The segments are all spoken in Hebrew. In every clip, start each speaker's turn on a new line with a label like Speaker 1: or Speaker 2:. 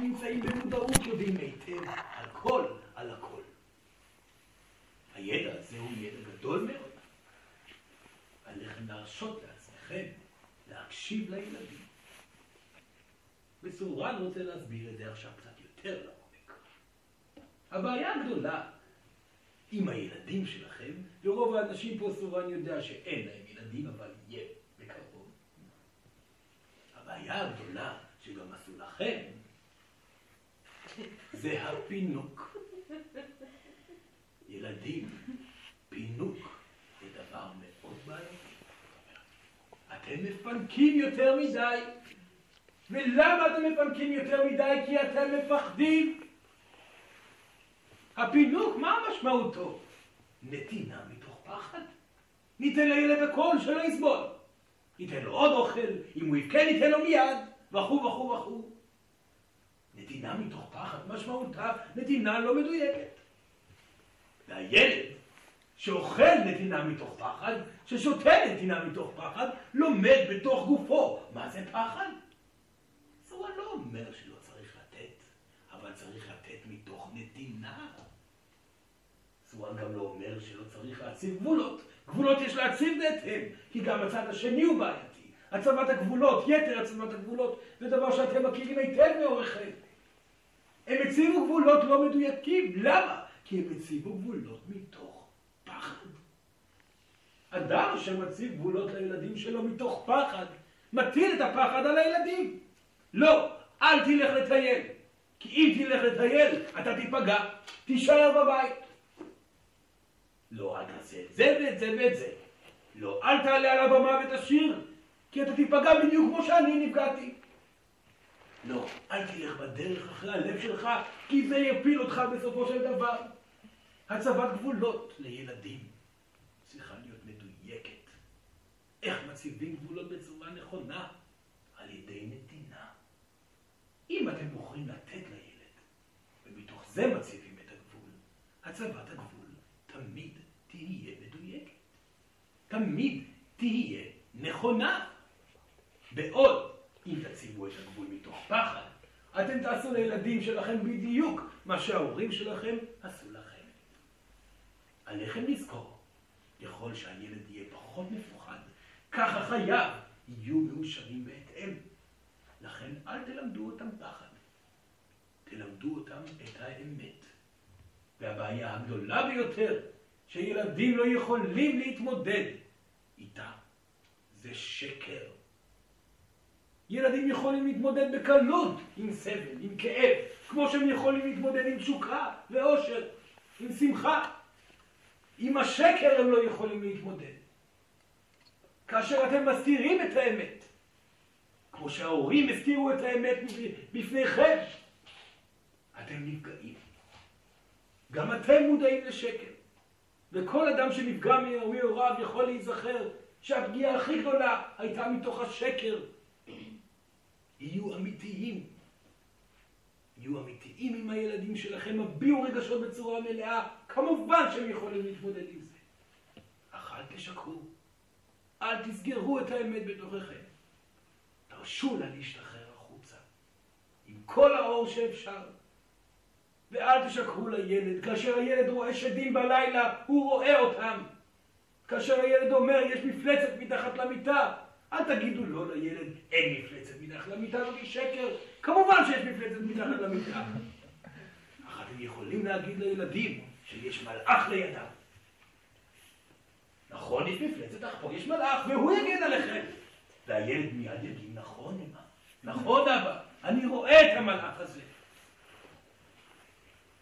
Speaker 1: שנמצאים במודעות יודעים היטב הכל על הכל. הידע הזה הוא ידע גדול מאוד. עליכם להרשות לעצמכם להקשיב לילדים. בסורן רוצה להסביר את זה עכשיו קצת יותר לעומק. הבעיה הגדולה עם הילדים שלכם, ורוב האנשים פה סורן יודע שאין להם ילדים, אבל יהיה בקרוב. הבעיה הגדולה שגם עשו לכם, זה הפינוק. ילדים, פינוק זה דבר מאוד בעייתי. אתם מפנקים יותר מדי. ולמה אתם מפנקים יותר מדי? כי אתם מפחדים. הפינוק, מה משמעותו? נתינה מתוך פחד. ניתן לילד הכל שלא יסבול. ניתן לו עוד אוכל, אם הוא יבכה ניתן לו מיד, וכו' וכו' וכו'. נתינה מתוך פחד, משמעותה נתינה לא מדויקת. והילד שאוכל נתינה מתוך פחד, ששותה נתינה מתוך פחד, לומד בתוך גופו. מה זה פחד? הוא לא אומר שלא צריך לתת, אבל צריך לתת מתוך נתינה. סורן גם לא אומר שלא צריך להציב גבולות. גבולות יש להציב בהתאם, כי גם הצד השני הוא בעייתי. הצבת הגבולות, יתר הצבת הגבולות, זה דבר שאתם מכירים היטב מאורכם. הם הציבו גבולות לא מדויקים. למה? כי הם הציבו גבולות מתוך פחד. אדם שמציב גבולות לילדים שלו מתוך פחד, מטיל את הפחד על הילדים. לא, אל תלך לטייל. כי אם תלך לטייל, אתה תיפגע, תישאר בבית. לא, אל תעשה את זה ואת זה ואת זה. לא, אל תעלה על הבמה ותשיר, כי אתה תיפגע בדיוק כמו שאני נפגעתי. לא, אל תלך בדרך אחרי הלב שלך, כי זה יפיל אותך בסופו של דבר. הצבת גבולות לילדים צריכה להיות מדויקת. איך מציבים גבולות בצורה נכונה? על ידי נתינה. אם אתם בוחרים לתת לילד, ומתוך זה מציבים את הגבול, הצבת הגבול תמיד תהיה מדויקת. תמיד תהיה נכונה. בעוד אם תציבו את הגבול מתוך פחד, אתם תעשו לילדים שלכם בדיוק מה שההורים שלכם עשו לכם. עליכם לזכור, ככל שהילד יהיה פחות מפוחד, ככה חייו יהיו מאושרים בהתאם. לכן אל תלמדו אותם פחד, תלמדו אותם את האמת. והבעיה הגדולה ביותר שילדים לא יכולים להתמודד איתה זה שקר. ילדים יכולים להתמודד בקלות עם סבל, עם כאב, כמו שהם יכולים להתמודד עם תשוקה ואושר, עם שמחה. עם השקר הם לא יכולים להתמודד. כאשר אתם מסתירים את האמת, כמו שההורים הסתירו את האמת בפניכם, אתם נפגעים. גם אתם מודעים לשקר. וכל אדם שנפגע מהוריו יכול להיזכר שהפגיעה הכי גדולה הייתה מתוך השקר. יהיו אמיתיים. יהיו אמיתיים עם הילדים שלכם, הביעו רגשות בצורה מלאה. כמובן שהם יכולים להתמודד עם זה. אך אל תשקרו. אל תסגרו את האמת בתוככם. תרשו לה להשתחרר החוצה. עם כל האור שאפשר. ואל תשקרו לילד. כאשר הילד רואה שדים בלילה, הוא רואה אותם. כאשר הילד אומר, יש מפלצת מתחת למיטה, אל תגידו לא לילד, אין מפלצת מתחת למיטה, זאת שקר. כמובן שיש מפלצת מתחת למיטה. אך אתם יכולים להגיד לילדים שיש מלאך לידם. נכון, יש מפלצת, אך פה יש מלאך, והוא יגן עליכם. והילד מיד יגיד, נכון, אמא, נכון, אבא, אני רואה את המלאך הזה.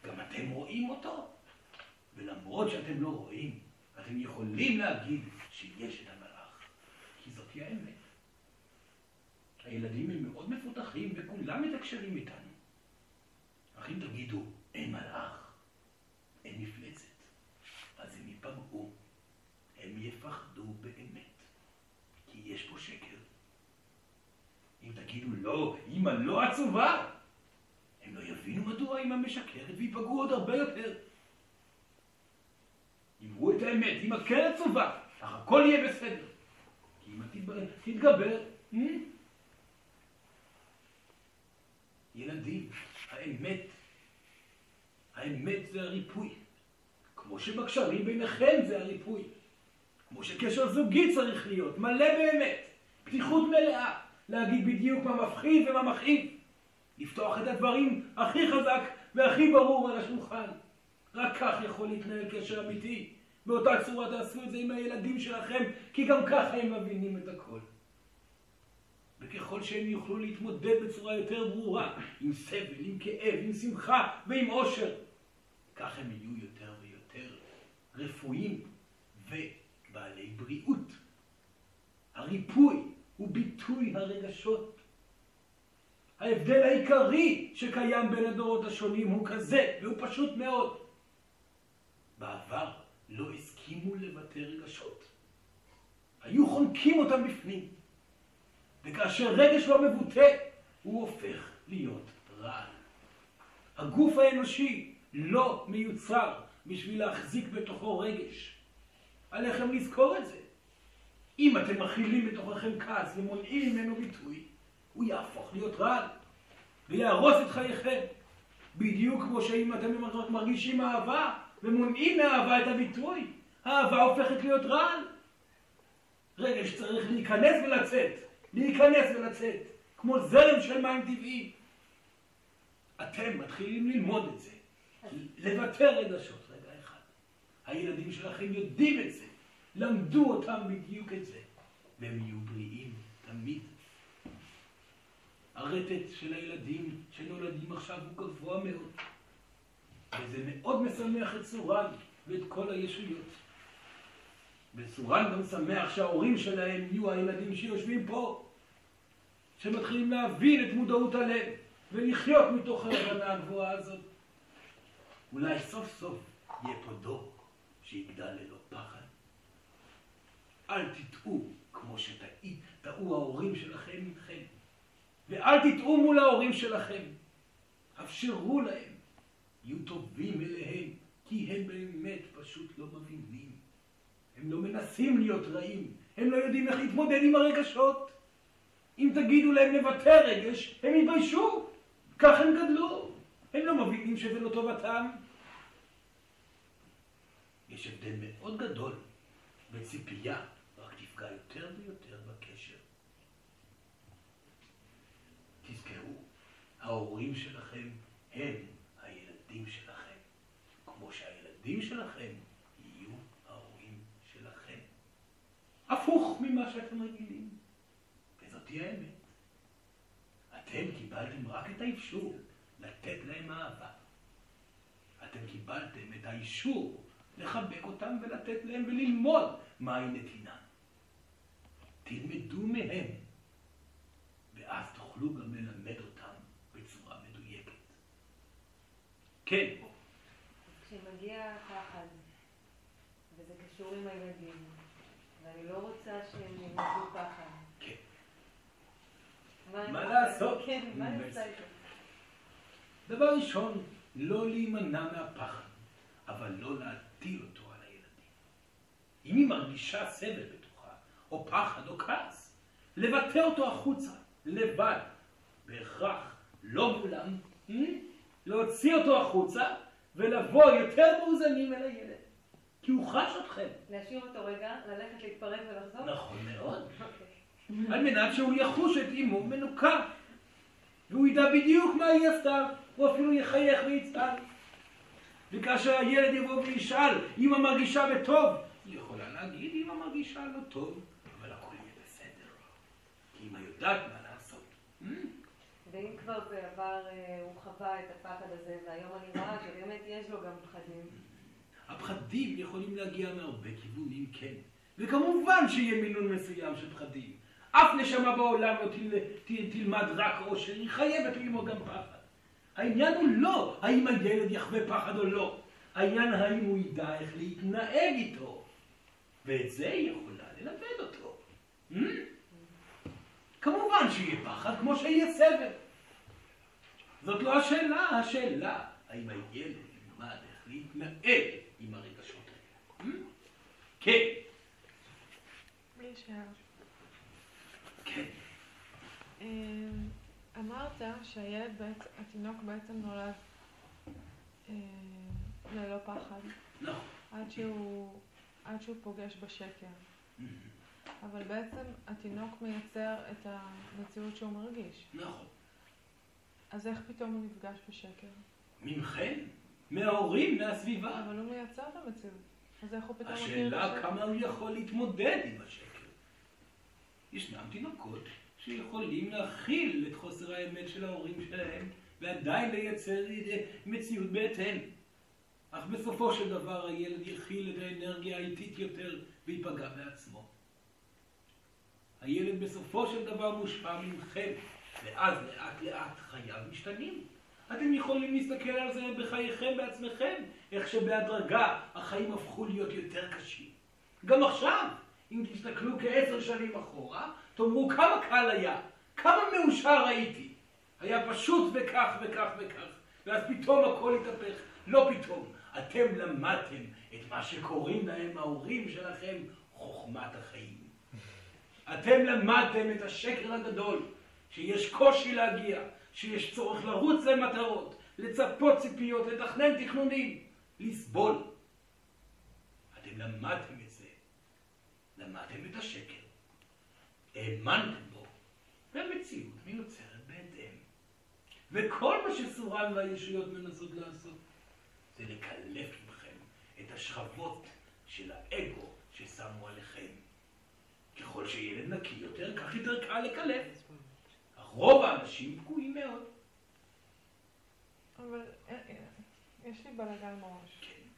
Speaker 1: גם אתם רואים אותו. ולמרות שאתם לא רואים, אתם יכולים להגיד שיש את המלאך, כי האמת. הילדים הם מאוד מפותחים וכולם מתקשרים איתנו. אך אם תגידו, אין מלאך, אין מפלצת, אז הם ייפגעו, הם יפחדו באמת, כי יש פה שקר. אם תגידו לא, אמא לא עצובה, הם לא יבינו מדוע אמא משקרת וייפגעו עוד הרבה יותר. אמרו את האמת, אמא כן עצובה, אך הכל יהיה בסדר. תתגבר, אה? ילדים, האמת, האמת זה הריפוי. כמו שבקשרים ביניכם זה הריפוי. כמו שקשר זוגי צריך להיות, מלא באמת, פתיחות מלאה, להגיד בדיוק מה מפחיד ומה מכאיב. לפתוח את הדברים הכי חזק והכי ברור על השולחן. רק כך יכול להתנהל קשר אמיתי. באותה צורה תעשו את זה עם הילדים שלכם, כי גם ככה הם מבינים את הכל. וככל שהם יוכלו להתמודד בצורה יותר ברורה עם סבל, עם כאב, עם שמחה ועם עושר, כך הם יהיו יותר ויותר רפואיים ובעלי בריאות. הריפוי הוא ביטוי הרגשות. ההבדל העיקרי שקיים בין הדורות השונים הוא כזה, והוא פשוט מאוד. בעבר לא הסכימו לבטא רגשות. היו חונקים אותם בפנים. וכאשר רגש לא מבוטא, הוא הופך להיות רעל. הגוף האנושי לא מיוצר בשביל להחזיק בתוכו רגש. עליכם לזכור את זה. אם אתם מכילים בתוככם כעס ומונעים ממנו ביטוי, הוא יהפוך להיות רעל ויהרוס את חייכם. בדיוק כמו שאם אתם מרגישים אהבה ומונעים מאהבה את הביטוי, האהבה הופכת להיות רעל. רגש צריך להיכנס ולצאת, להיכנס ולצאת, כמו זרם של מים טבעי. אתם מתחילים ללמוד את זה, לבטא רגשות רגע אחד. הילדים שלכם יודעים את זה, למדו אותם בדיוק את זה, והם יהיו בריאים תמיד. הרטט של הילדים שנולדים עכשיו הוא גבוה מאוד, וזה מאוד משמח את סורן ואת כל הישויות. וסורן גם שמח שההורים שלהם יהיו הילדים שיושבים פה, שמתחילים להבין את מודעות הלב ולחיות מתוך ההבנה הגבוהה הזאת. אולי סוף סוף יהיה פה דור שיגדל ללא פחד. אל תטעו כמו שטעו ההורים שלכם מכם. ואל תטעו מול ההורים שלכם. אפשרו להם. יהיו טובים אליהם, כי הם באמת פשוט לא מבינים. הם לא מנסים להיות רעים. הם לא יודעים איך להתמודד עם הרגשות. אם תגידו להם לבטא רגש, הם יתביישו. כך הם גדלו. הם לא מבינים שזה לא טובתם. יש הבדל מאוד גדול בציפייה, רק תפגע יותר ויותר בקשר. תזכרו, ההורים שלכם הם שהילדים שלכם יהיו ההורים שלכם. הפוך ממה שאתם רגילים. וזאתי האמת. אתם קיבלתם רק את האפשור לתת להם אהבה. אתם קיבלתם את האישור לחבק אותם ולתת להם וללמוד מהי נתינה. תלמדו מהם, ואז תוכלו גם ללמד אותם בצורה מדויקת. כן.
Speaker 2: כשמגיע פחד, וזה קשור עם הילדים, ואני לא רוצה שהם ילמדו פחד.
Speaker 1: כן.
Speaker 2: מה
Speaker 1: לעשות?
Speaker 2: כן, מה אני עושה איתו?
Speaker 1: דבר ראשון, לא להימנע מהפחד, אבל לא להטיל אותו על הילדים. אם היא מרגישה סבל בתוכה, או פחד או כעס, לבטא אותו החוצה, לבד, בהכרח, לא מולם, אה? להוציא אותו החוצה ולבוא יותר מאוזנים אל הילד, כי הוא חש אתכם.
Speaker 2: להשאיר אותו רגע, ללכת להתפרק ולחזור?
Speaker 1: נכון מאוד.
Speaker 2: אוקיי.
Speaker 1: על מנת שהוא יחוש את אימו מנוקה. והוא ידע בדיוק מה היא עשתה, הוא אפילו יחייך ויצעק. וכאשר הילד יבוא וישאל, אמא מרגישה בטוב, היא יכולה להגיד, אמא מרגישה לא טוב, אבל הכל יהיה בסדר. כי אמא יודעת מה?
Speaker 2: ואם כבר בעבר אה, הוא חווה את הפחד הזה, והיום אני רואה שבאמת יש לו גם פחדים.
Speaker 1: הפחדים יכולים להגיע מהרבה כיוונים, כן. וכמובן שיהיה מינון מסוים של פחדים. אף נשמה בעולם לא תל, ת, תלמד רק עושר, היא חייבת ללמוד גם פחד. העניין הוא לא האם הילד יחווה פחד או לא. העניין האם הוא ידע איך להתנהג איתו. ואת זה היא יכולה ללמד אותו. Hmm? כמובן שיהיה פחד כמו שיהיה סבל. זאת לא השאלה, השאלה האם הילד ילמד איך להתנהג עם הרגשות האלה. Hmm? כן,
Speaker 3: בלי שאלה.
Speaker 1: כן.
Speaker 3: אמ, אמרת שהילד, בעצם, התינוק בעצם נולד אה, ללא פחד,
Speaker 1: נכון.
Speaker 3: עד שהוא, עד שהוא פוגש בשקר. אבל בעצם התינוק מייצר את המציאות שהוא מרגיש.
Speaker 1: נכון.
Speaker 3: אז איך פתאום הוא נפגש בשקר?
Speaker 1: ממכם, מההורים, מהסביבה.
Speaker 3: אבל הוא מייצר את המציאות. אז איך הוא פתאום מכיר את
Speaker 1: השאלה
Speaker 3: השקר?
Speaker 1: כמה הוא יכול להתמודד עם השקר. ישנם תינוקות שיכולים להכיל את חוסר האמת של ההורים שלהם ועדיין לייצר מציאות בהתאם. אך בסופו של דבר הילד יכיל את האנרגיה האיטית יותר וייפגע בעצמו. הילד בסופו של דבר מושפע מכם, ואז לאט לאט חייו משתנים. אתם יכולים להסתכל על זה בחייכם בעצמכם, איך שבהדרגה החיים הפכו להיות יותר קשים. גם עכשיו, אם תסתכלו כעשר שנים אחורה, תאמרו כמה קל היה, כמה מאושר הייתי. היה פשוט וכך וכך וכך, ואז פתאום הכל התהפך. לא פתאום, אתם למדתם את מה שקוראים להם ההורים שלכם חוכמת החיים. אתם למדתם את השקר הגדול, שיש קושי להגיע, שיש צורך לרוץ למטרות, לצפות ציפיות, לתכנן תכנונים, לסבול. אתם למדתם את זה, למדתם את השקר, האמנתם בו, והמציאות מיוצרת בהתאם. וכל מה שסורן והישויות מנסות לעשות, זה לקלף מכם את השכבות של האגו ששמו עליכם. ככל שילד נקי יותר, כך יותר קל לקלף. רוב האנשים פגועים מאוד.
Speaker 3: אבל אה, אה, יש לי בלאגן בראש.
Speaker 1: כן.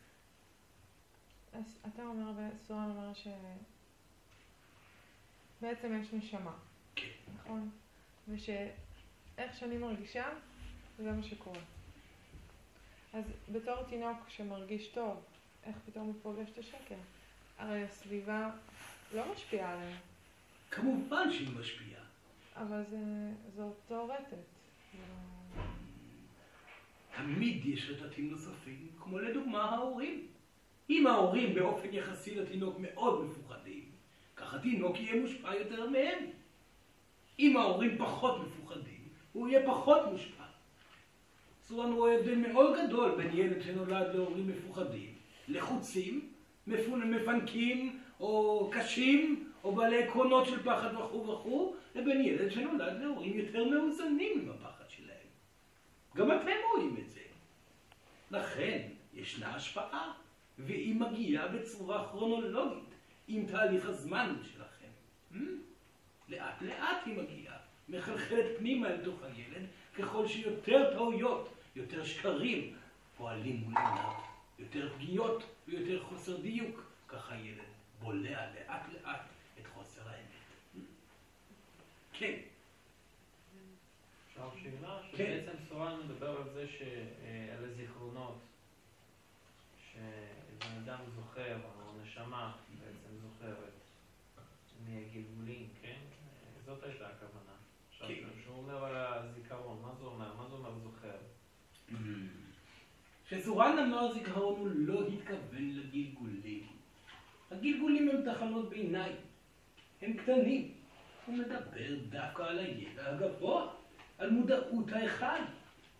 Speaker 3: אז אתה אומר, וסורן אומר ש... בעצם יש נשמה,
Speaker 1: כן.
Speaker 3: נכון? ושאיך שאני מרגישה, זה מה שקורה. אז בתור תינוק שמרגיש טוב, איך פתאום הוא פוגש את השקר? הרי הסביבה לא משפיעה עליהם,
Speaker 1: כמובן שהיא משפיעה.
Speaker 3: אבל זה, זה אותו רטט. לא-
Speaker 1: תמיד יש רטטים נוספים, כמו לדוגמה ההורים. אם ההורים באופן יחסי לתינוק מאוד מפוחדים, כך התינוק יהיה מושפע יותר מהם. אם ההורים פחות מפוחדים, הוא יהיה פחות מושפע. סורן רואה הבדל מאוד גדול בין ילד שנולד להורים מפוחדים, לחוצים, מפונ- מפנקים או קשים או בעלי עקרונות של פחד וכו' וכו', לבין ילד שנולד להורים יותר מאוזנים עם הפחד שלהם. גם אתם רואים את זה. לכן ישנה השפעה, והיא מגיעה בצורה כרונולוגית עם תהליך הזמן שלכם. Hmm? לאט לאט היא מגיעה, מחלחלת פנימה אל תוך הילד, ככל שיותר טעויות, יותר שקרים פועלים מול עיניו, יותר פגיעות ויותר חוסר דיוק, ככה הילד בולע לאט לאט את חוסר האמת. Hmm? כן,
Speaker 4: עכשיו שאלה,
Speaker 1: כן.
Speaker 4: שבעצם סורן מדבר על זה, ש... אה, על הזיכרונות, שבן אדם זוכר, או נשמה בעצם זוכרת מהגלגולים, כן? זאת הייתה הכוונה. עכשיו,
Speaker 1: כן.
Speaker 4: כשהוא אומר על הזיכרון, מה זה אומר? מה זה אומר זוכר?
Speaker 1: כשסורן אמר זיכרון הוא לא התכוון לגלגולים. הגלגולים הם תחנות ביניים, הם קטנים. הוא מדבר דווקא על הידע הגבוה, על מודעות האחד,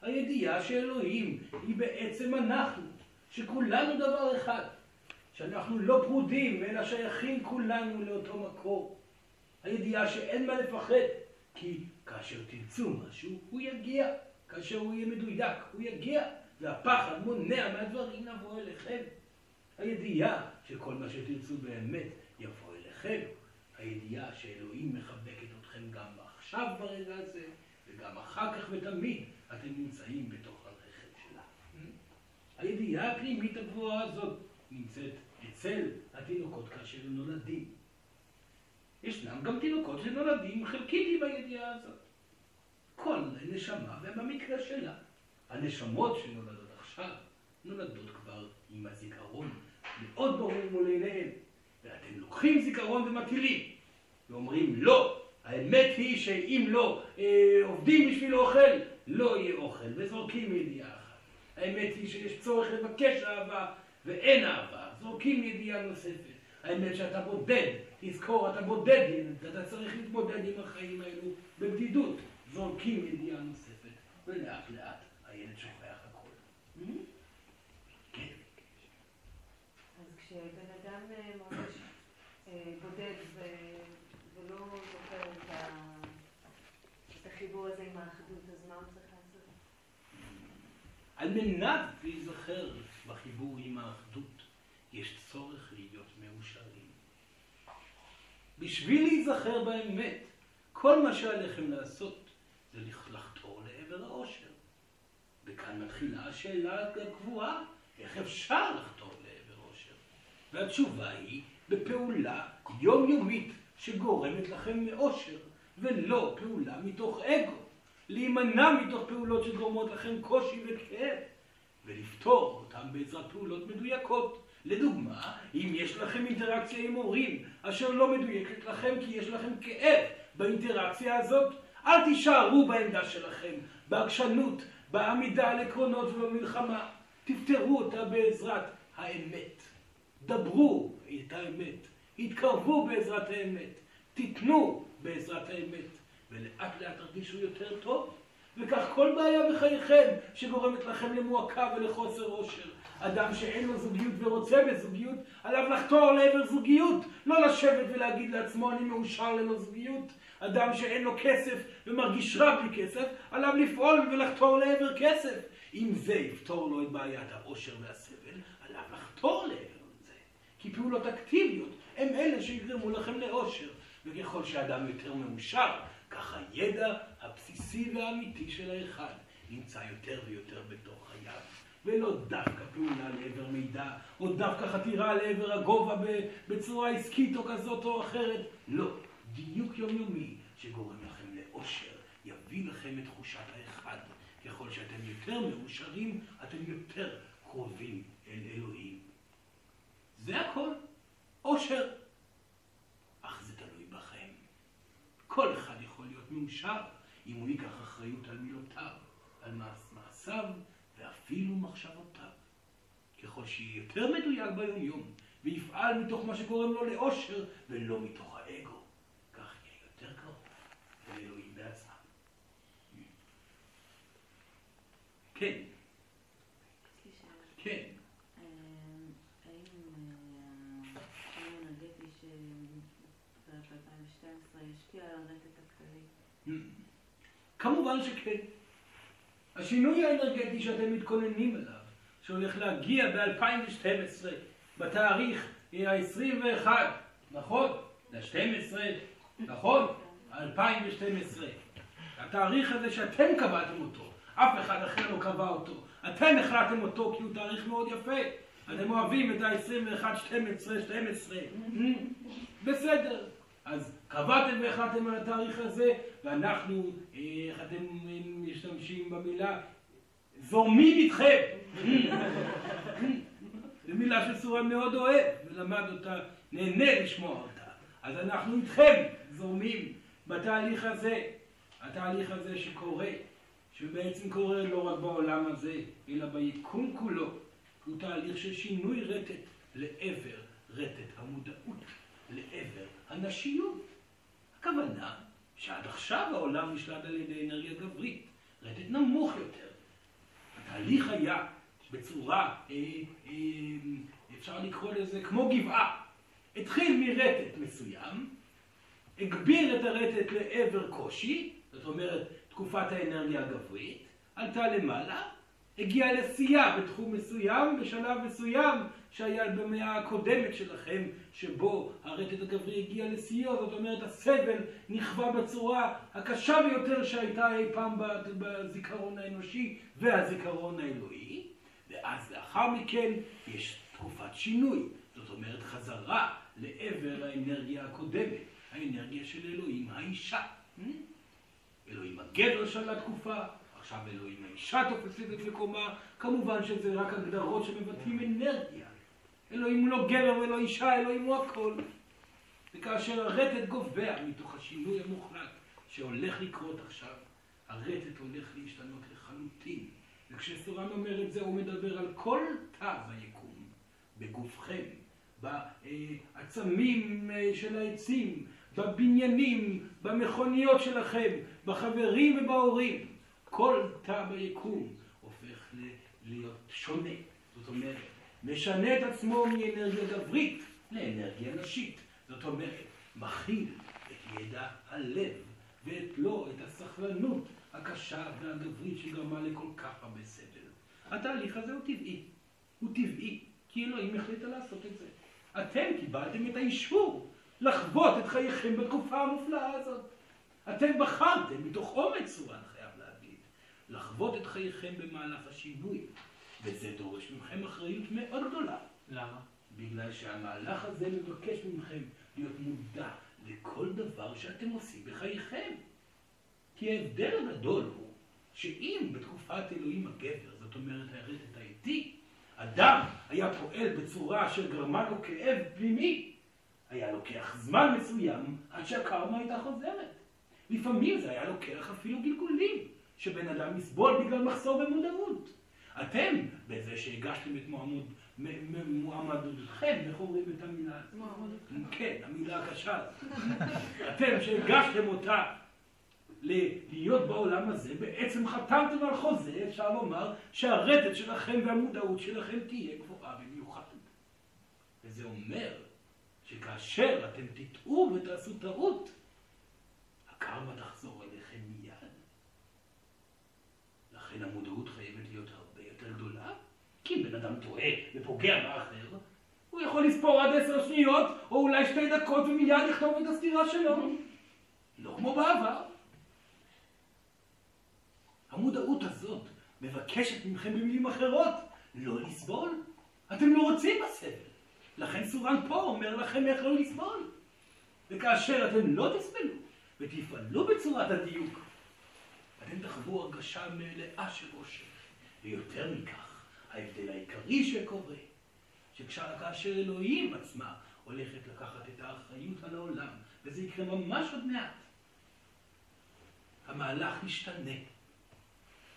Speaker 1: הידיעה שאלוהים היא בעצם אנחנו, שכולנו דבר אחד, שאנחנו לא פרודים, אלא שייכים כולנו לאותו מקור. הידיעה שאין מה לפחד, כי כאשר תרצו משהו, הוא יגיע. כאשר הוא יהיה מדויק, הוא יגיע. והפחד מונע מהדברים לבוא אליכם. הידיעה שכל מה שתרצו באמת יבוא אליכם. הידיעה שאלוהים מחבקת אתכם גם עכשיו ברגע הזה, וגם אחר כך ותמיד אתם נמצאים בתוך הרכב שלה. הידיעה הפנימית הגבוהה הזאת נמצאת אצל התינוקות כאשר הם נולדים. ישנם גם תינוקות שנולדים חלקית עם הידיעה הזאת. כל נשמה, ובמקרה שלה, הנשמות שנולדות עכשיו, נולדות כבר עם הזיכרון מאוד ברור מול עיניהם. ואתם לוקחים זיכרון ומטילים, ואומרים לא, האמת היא שאם לא אה, עובדים בשביל אוכל, לא יהיה אוכל, וזורקים ידיעה אחת. האמת היא שיש צורך לבקש אהבה, ואין אהבה, זורקים ידיעה נוספת. האמת שאתה בודד, תזכור, אתה בודד אתה צריך להתמודד עם החיים האלו בבדידות, זורקים ידיעה נוספת, ולאט לאט הילד שוכח הכל. כן.
Speaker 2: אז כשבן אדם אה, בודד ו- ולא זוכר את ה- את החיבור הזה עם האחדות, אז מה הוא צריך לעשות?
Speaker 1: על מנת להיזכר בחיבור עם האחדות, יש צורך להיות מאושרים. בשביל להיזכר באמת, כל מה שעליכם לעשות זה לח- לחתור לעבר העושר. וכאן מתחילה השאלה הקבועה, איך אפשר לחתור לעבר עושר? והתשובה היא בפעולה יומיומית שגורמת לכם מאושר, ולא פעולה מתוך אגו. להימנע מתוך פעולות שגורמות לכם קושי וכאב, ולפתור אותם בעזרת פעולות מדויקות. לדוגמה, אם יש לכם אינטראקציה עם הורים אשר לא מדויקת לכם כי יש לכם כאב באינטראקציה הזאת, אל תישארו בעמדה שלכם, בעקשנות, בעמידה על עקרונות ובמלחמה. תפתרו אותה בעזרת האמת. דברו את האמת. התקרבו בעזרת האמת. תיתנו בעזרת האמת. ולאט לאט תרגישו יותר טוב. וכך כל בעיה בחייכם שגורמת לכם למועקה ולחוסר אושר. אדם שאין לו זוגיות ורוצה בזוגיות, עליו לחתור לעבר זוגיות, לא לשבת ולהגיד לעצמו אני מאושר ללא זוגיות. אדם שאין לו כסף ומרגיש רע בלי כסף, עליו לפעול ולחתור לעבר כסף. אם זה יפתור לו את בעיית העושר והסבל, עליו לחתור לעבר. כי פעולות אקטיביות הם אלה שיגרמו לכם לאושר. וככל שאדם יותר מאושר, כך הידע הבסיסי והאמיתי של האחד נמצא יותר ויותר בתוך חייו. ולא דווקא פעולה לעבר מידע, או דווקא חתירה לעבר הגובה בצורה עסקית או כזאת או אחרת. לא, דיוק יומיומי שגורם לכם לאושר, יביא לכם את תחושת האחד. ככל שאתם יותר מאושרים, אתם יותר קרובים אל אלוהים. זה הכל. אושר. אך זה תלוי בכם. כל אחד יכול להיות מאושר אם הוא ייקח אחריות על מילותיו, על מעשיו ואפילו מחשבותיו. ככל שיהיה יותר מדויק ביומיום ויפעל מתוך מה שקוראים לו לאושר ולא מתוך האגו, כך יהיה יותר קרוב לאלוהים בעצמם. כן,
Speaker 5: יש לי שאלה.
Speaker 1: כן.
Speaker 5: אה, האם אה, השינוי האנרגטי שבפרק 2012 ישפיע על הרטט הכללי?
Speaker 1: כמובן שכן. השינוי האנרגטי שאתם מתכוננים אליו, שהולך להגיע ב-2012, בתאריך ה-21, נכון? ל-12, נכון? 2012. התאריך הזה שאתם קבעתם אותו, אף אחד אחר לא קבע אותו. אתם החלטתם אותו כי הוא תאריך מאוד יפה. אתם אוהבים את ה-21, 12, 12. בסדר. אז קבעתם והחלטתם על התאריך הזה, ואנחנו, איך אתם משתמשים במילה, זורמים איתכם. זו מילה שסורן מאוד אוהב, ולמד אותה, נהנה לשמוע אותה. אז אנחנו איתכם זורמים בתהליך הזה, התהליך הזה שקורה, שבעצם קורה לא רק בעולם הזה, אלא ביקום כולו. הוא תהליך של שינוי רטט לעבר רטט המודעות, לעבר הנשיות. הכוונה שעד עכשיו העולם נשלט על ידי אנרגיה גברית, רטט נמוך יותר. התהליך היה בצורה, אה, אה, אפשר לקרוא לזה כמו גבעה. התחיל מרטט מסוים, הגביר את הרטט לעבר קושי, זאת אומרת תקופת האנרגיה הגברית, עלתה למעלה, הגיעה לשיאה בתחום מסוים, בשלב מסוים שהיה במאה הקודמת שלכם, שבו הרטט הגברי הגיע לשיאו, זאת אומרת הסבל נכווה בצורה הקשה ביותר שהייתה אי פעם בזיכרון האנושי והזיכרון האלוהי, ואז לאחר מכן יש תקופת שינוי, זאת אומרת חזרה לעבר האנרגיה הקודמת, האנרגיה של אלוהים האישה. אלוהים הגבר של התקופה, עכשיו אלוהים האישה תופסת את מקומה, כמובן שזה רק הגדרות שמבטאים אנרגיה. אלוהים הוא לא גבר ולא אישה, אלוהים הוא הכל. וכאשר הרטט גובע מתוך השינוי המוחלט שהולך לקרות עכשיו, הרטט הולך להשתנות לחלוטין. וכשסורן אומר את זה, הוא מדבר על כל תא ביקום, בגופכם, בעצמים של העצים, בבניינים, במכוניות שלכם, בחברים ובהורים. כל תא ביקום הופך להיות שונה. זאת אומרת, משנה את עצמו מאנרגיה גברית לאנרגיה נשית. זאת אומרת, מכיל את ידע הלב ואת לו, את הסכלנות הקשה והגברית שגרמה לכל כך הרבה סבל. התהליך הזה הוא טבעי. הוא טבעי, כי אלוהים החליטה לעשות את זה. אתם קיבלתם את האישור לחוות את חייכם בתקופה המופלאה הזאת. אתם בחרתם, מתוך אומץ הוא, חייב להגיד, לחוות את חייכם במהלך השינוי, וזה דורש מכם אחריות מאוד גדולה.
Speaker 4: למה?
Speaker 1: בגלל שהמהלך הזה מבקש מכם להיות מודע לכל דבר שאתם עושים בחייכם. כי ההבדל הגדול הוא שאם בתקופת אלוהים הגבר, זאת אומרת הרטט האיטי, אדם היה פועל בצורה שגרמה לו כאב פנימי, היה לוקח זמן מסוים עד שהקרמה הייתה חוזרת. לפעמים זה היה לוקח אפילו גלגולים, שבן אדם יסבול בגלל מחסור במודעות. אתם, בזה שהגשתם את מועמדותכם, איך אומרים את המילה הזאת?
Speaker 3: מועמדותכם.
Speaker 1: כן, המילה הקשה הזאת. אתם שהגשתם אותה להיות בעולם הזה, בעצם חתמתם על חוזה, אפשר לומר, שהרטט שלכם והמודעות שלכם תהיה גבוהה במיוחד. וזה אומר שכאשר אתם תטעו ותעשו טעות, הקרמה תחזור אליכם מיד. לכן המודעות חייבת להיות הרבה יותר גדולה, כי בן אדם טועה ופוגע באחר, הוא יכול לספור עד עשר שניות, או אולי שתי דקות ומיד לכתוב את הסתירה שלו. לא כמו בעבר. המודעות הזאת מבקשת מכם במילים אחרות לא לסבול. אתם לא רוצים בסבל. לכן סורן פה אומר לכם איך לא לסבול. וכאשר אתם לא תסבלו ותפעלו בצורת הדיוק, אתם תחוו הרגשה מלאה של אושר. ויותר מכך, ההבדל העיקרי שקורה, שכאשר אלוהים עצמה הולכת לקחת את האחריות על העולם, וזה יקרה ממש עוד מעט, המהלך משתנה.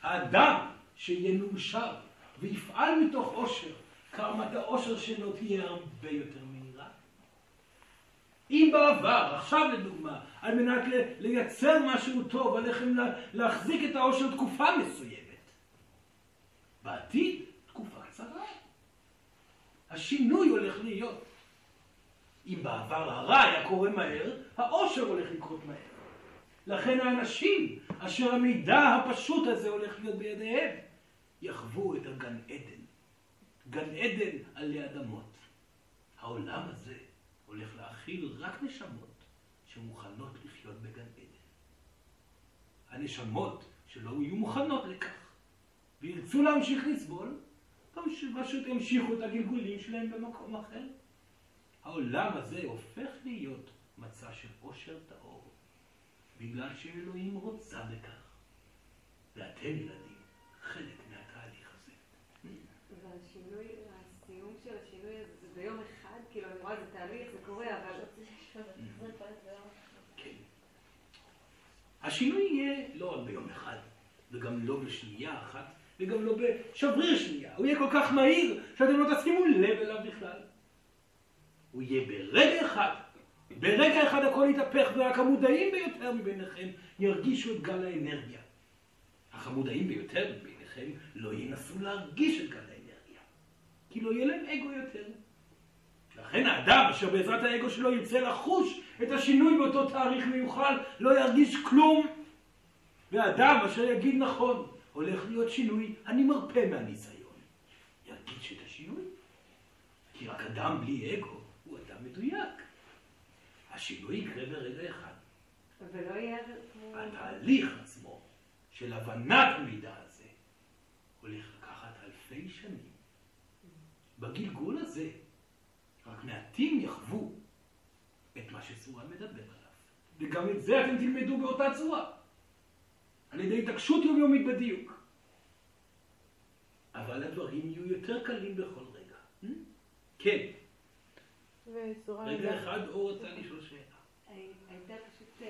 Speaker 1: האדם שיהיה מאושר ויפעל מתוך עושר, קרמת העושר שלו תהיה הרבה יותר מהירה. אם בעבר, עכשיו לדוגמה, על מנת לייצר משהו טוב, עליכם לה- להחזיק את העושר תקופה מסוימת. בעתיד. השינוי הולך להיות. אם בעבר הרע היה קורה מהר, העושר הולך לקרות מהר. לכן האנשים אשר המידע הפשוט הזה הולך להיות בידיהם, יחוו את הגן עדן. גן עדן עלי אדמות. העולם הזה הולך להכיל רק נשמות שמוכנות לחיות בגן עדן. הנשמות שלא יהיו מוכנות לכך וירצו להמשיך לסבול, פשוט ימשיכו את הגלגולים שלהם במקום אחר. העולם הזה הופך להיות מצע של עושר טהור, בגלל שאלוהים רוצה בכך. ואתם ילדים, חלק מהתהליך הזה.
Speaker 2: והשינוי, הסיום של השינוי הזה זה ביום אחד, כאילו אני רואה זה תהליך, זה קורה, אבל...
Speaker 1: כן. השינוי יהיה לא רק ביום אחד, וגם לא בשנייה אחת, וגם לא בשבריר שנייה. הוא יהיה כל כך מהיר, שאתם לא תשימו לב אליו בכלל. הוא יהיה ברגע אחד. ברגע אחד הכל יתהפך, ורק המודעים ביותר מביניכם ירגישו את גל האנרגיה. אך המודעים ביותר מביניכם לא ינסו להרגיש את גל האנרגיה, כי לא יהיה להם אגו יותר. לכן האדם אשר בעזרת האגו שלו ירצה לחוש את השינוי באותו תאריך מיוחד, לא ירגיש כלום. והאדם אשר יגיד נכון, הולך להיות שינוי, אני מרפה מהניסיון. ירגיש את השינוי. כי רק אדם בלי אגו הוא אדם מדויק. השינוי יקרה ברגע אחד.
Speaker 2: ולא יהיה.
Speaker 1: התהליך עצמו של הבנת המידע הזה הולך לקחת אלפי שנים. בגלגול הזה רק מעטים יחוו את מה שסורן מדבר עליו. וגם את זה אתם תלמדו באותה צורה. על ידי התעקשות יומיומית בדיוק. אבל הדברים יהיו יותר קלים בכל רגע. Hmm? כן, רגע אחד אור רצה לשאול שאלה.
Speaker 2: הי- הייתה פשוט אה,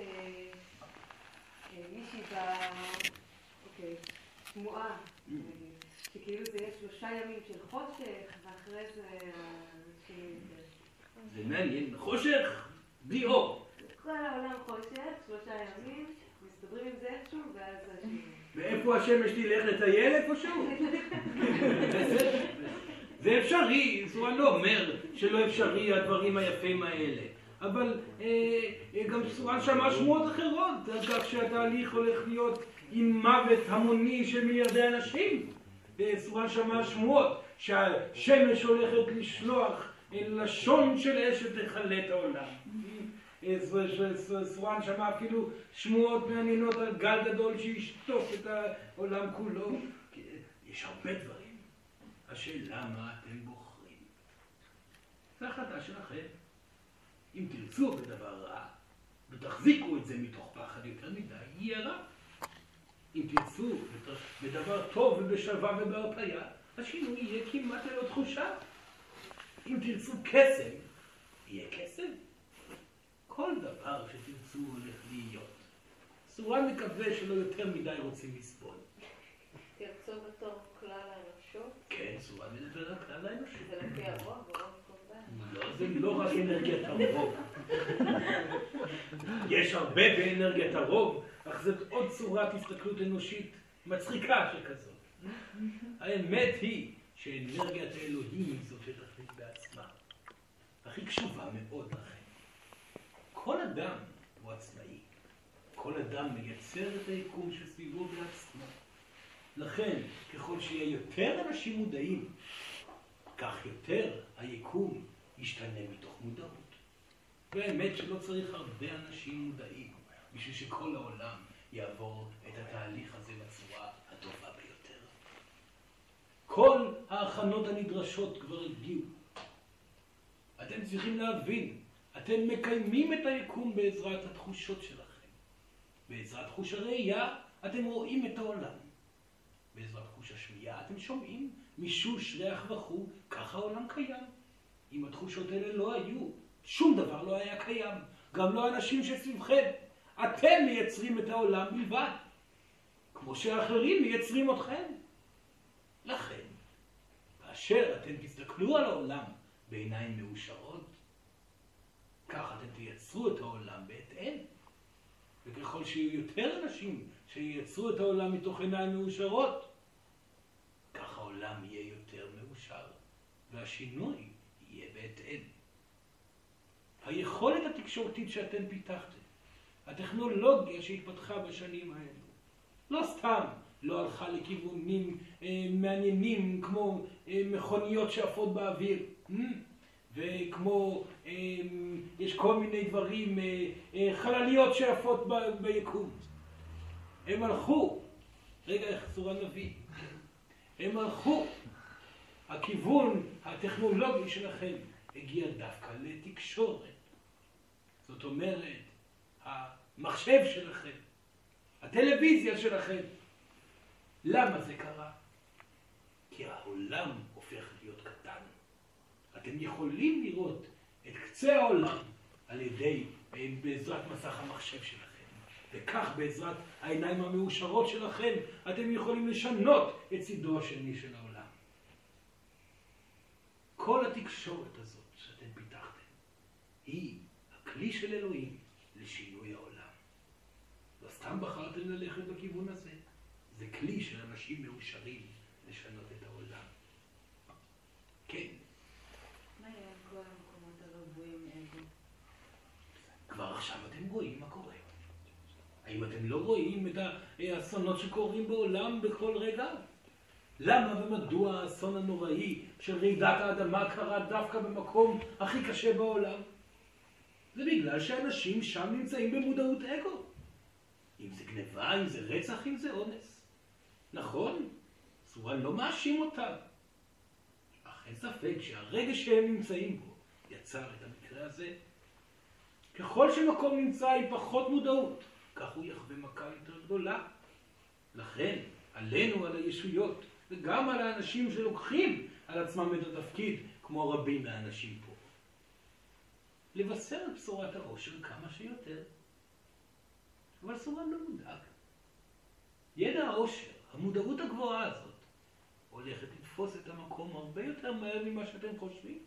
Speaker 2: אה, מישהי ב... אוקיי, שמועה, נגיד, שכאילו זה יהיה שלושה ימים של חושך, ואחרי זה. זה
Speaker 1: מעניין, חושך בלי אור.
Speaker 2: כל העולם חושך, שלושה ימים, מסתדרים עם זה איכשהו, ואז השינוי.
Speaker 1: ואיפה השמש תלך לטייל איפשהו? זה אפשרי, סורן לא אומר שלא אפשרי הדברים היפים האלה. אבל אה, אה, גם סורן שמע שמועות אחרות על כך שהתהליך הולך להיות עם מוות המוני של מיליארדי אנשים. סורן שמע שמועות שהשמש הולכת לשלוח לשון של אש שתכלה את העולם. סורן שמע אפילו שמועות מעניינות על גל גדול שישטוף את העולם כולו. יש הרבה דברים. השאלה מה אתם בוחרים. זו החלטה שלכם. אם תרצו בדבר רע, ותחזיקו את זה מתוך פחד יותר מדי, יהיה רע. אם תרצו בדבר טוב ובשלווה ובהרפאיה, השינוי יהיה כמעט ללא תחושה. אם תרצו קסם, יהיה קסם. כל דבר שתרצו הולך להיות. סורן מקווה שלא יותר מדי רוצים לסבול.
Speaker 2: תרצו בתור כלל האנושות,
Speaker 1: כן, סורן מדבר על כלל האנושות.
Speaker 2: זה לפי הרוב, הרוב קובע.
Speaker 1: לא, זה לא רק אנרגיית הרוב. יש הרבה באנרגיית הרוב, אך זאת עוד צורת הסתכלות אנושית מצחיקה שכזאת. האמת היא שאנרגיית האלוהים היא זאת שתחליט בעצמה. אך היא קשובה מאוד לכם. כל אדם הוא עצמאי. כל אדם מייצר את היקום שסביבו בעצמו. לכן, ככל שיהיה יותר אנשים מודעים, כך יותר היקום ישתנה מתוך מודעות. והאמת שלא צריך הרבה אנשים מודעים בשביל שכל העולם יעבור את התהליך הזה בצורה הטובה ביותר. כל ההכנות הנדרשות כבר הגיעו. אתם צריכים להבין, אתם מקיימים את היקום בעזרת התחושות שלכם. בעזרת חוש הראייה אתם רואים את העולם. בעזרת חוש השמיעה אתם שומעים מישוש, ריח וכו', ככה העולם קיים. אם התחושות האלה לא היו, שום דבר לא היה קיים. גם לא האנשים שסביבכם. אתם מייצרים את העולם בלבד. כמו שאחרים מייצרים אתכם. לכן, כאשר אתם תסתכלו על העולם בעיניים מאושרות, כך אתם תייצרו את העולם בהתאם. וככל שיהיו יותר אנשים שייצרו את העולם מתוך עיניים מאושרות, כך העולם יהיה יותר מאושר, והשינוי יהיה בהתאם. היכולת התקשורתית שאתם פיתחתם, הטכנולוגיה שהתפתחה בשנים האלו, לא סתם לא הלכה לכיוונים אה, מעניינים כמו אה, מכוניות שעפות באוויר, mm, וכמו, אה, יש כל מיני דברים, אה, אה, חלליות שעפות ב, ביקום. הם הלכו, רגע, איך צורה נביא, הם הלכו, הכיוון הטכנולוגי שלכם הגיע דווקא לתקשורת. זאת אומרת, המחשב שלכם, הטלוויזיה שלכם. למה זה קרה? כי העולם. אתם יכולים לראות את קצה העולם על ידי, בעזרת מסך המחשב שלכם. וכך בעזרת העיניים המאושרות שלכם, אתם יכולים לשנות את צידו השני של העולם. כל התקשורת הזאת שאתם פיתחתם, היא הכלי של אלוהים לשינוי העולם. לא סתם בחרתם ללכת בכיוון הזה, זה כלי של אנשים מאושרים לשנות את העולם. כן,
Speaker 5: מה יהיה עם כל המקומות הרבועים אגו?
Speaker 1: כבר עכשיו אתם רואים מה קורה. האם אתם לא רואים את האסונות שקורים בעולם בכל רגע? למה ומדוע האסון הנוראי של רעידת האדמה קרה דווקא במקום הכי קשה בעולם? זה בגלל שאנשים שם נמצאים במודעות אגו. אם זה גניבה, אם זה רצח, אם זה אונס. נכון, סורן לא מאשים אותם. אך אין ספק שהרגע שהם נמצאים בו יצר את המקרה הזה. ככל שמקום נמצא עם פחות מודעות, כך הוא יחווה מכה יותר גדולה. לכן, עלינו, על הישויות, וגם על האנשים שלוקחים על עצמם את התפקיד, כמו רבים מהאנשים פה. לבשר את בשורת העושר כמה שיותר. אבל סורן לא מודאג. ידע העושר, המודעות הגבוהה הזאת, הולכת לתפוס את המקום הרבה יותר מהר ממה שאתם חושבים.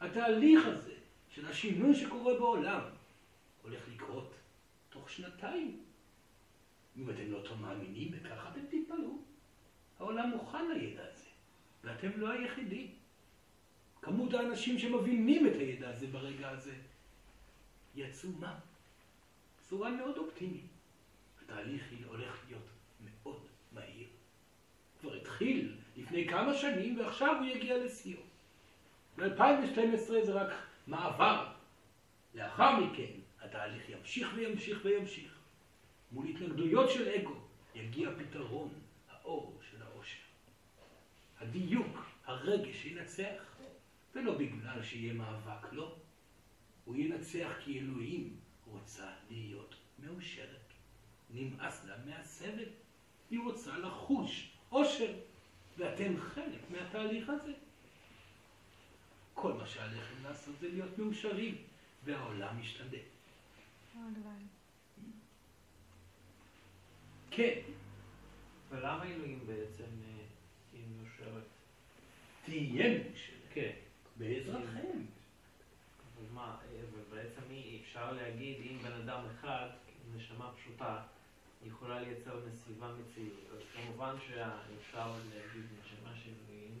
Speaker 1: התהליך הזה של השינוי שקורה בעולם הולך לקרות תוך שנתיים. אם אתם לא מאמינים בכך, אתם תתפלאו. העולם מוכן לידע הזה, ואתם לא היחידים. כמות האנשים שמבינים את הידע הזה ברגע הזה היא עצומה. צורה מאוד אופטימית. התהליך הולך להיות מאוד מהיר. כבר התחיל לפני כמה שנים ועכשיו הוא יגיע לשיאו. ב-2012 זה רק מעבר. לאחר מכן התהליך ימשיך וימשיך וימשיך. מול התנגדויות של אגו יגיע פתרון, האור של העושר. הדיוק, הרגש ינצח, ולא בגלל שיהיה מאבק, לא. הוא ינצח כי אלוהים רוצה להיות מאושרת. נמאס לה מהסבל. היא רוצה לחוש עושר, ואתם חלק מהתהליך הזה. כל מה שעליכם לעשות זה להיות מאושרים, והעולם משתנה.
Speaker 3: רגליים.
Speaker 1: כן,
Speaker 4: ולמה אלוהים בעצם אה, היא מאושרת?
Speaker 1: תהיה מאושרת.
Speaker 4: כן.
Speaker 1: בעזרתכם.
Speaker 4: אבל מה, אה, ובעצם אי אפשר להגיד, אם בן אדם אחד, נשמה פשוטה, יכולה לייצר מסביבה מציאות, אז כמובן שאפשר להגיד נשמה של אלוהים,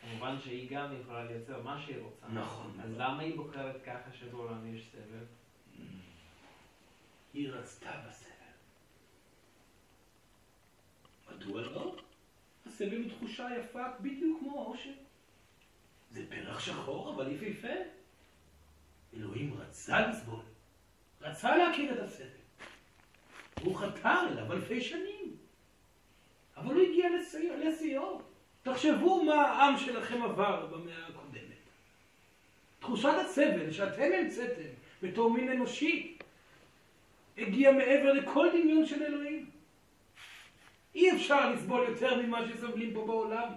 Speaker 4: כמובן שהיא גם יכולה לייצר מה שהיא רוצה.
Speaker 1: נכון.
Speaker 4: אז למה היא בוחרת ככה שבעולם יש סבל?
Speaker 1: היא רצתה בסבל. מדוע לא? הסבל הוא תחושה יפה בדיוק כמו העושר. זה פרח שחור, אבל יפהפה. אלוהים רצה לסבול, רצה להכיר את הסבל. הוא חתר אליו אלפי שנים. אבל הוא הגיע לשיאו. תחשבו מה העם שלכם עבר במאה הקודמת. תחושת הסבל שאתם המצאתם בתור מין אנושי הגיע מעבר לכל דמיון של אלוהים. אי אפשר לסבול יותר ממה שסובלים פה בעולם.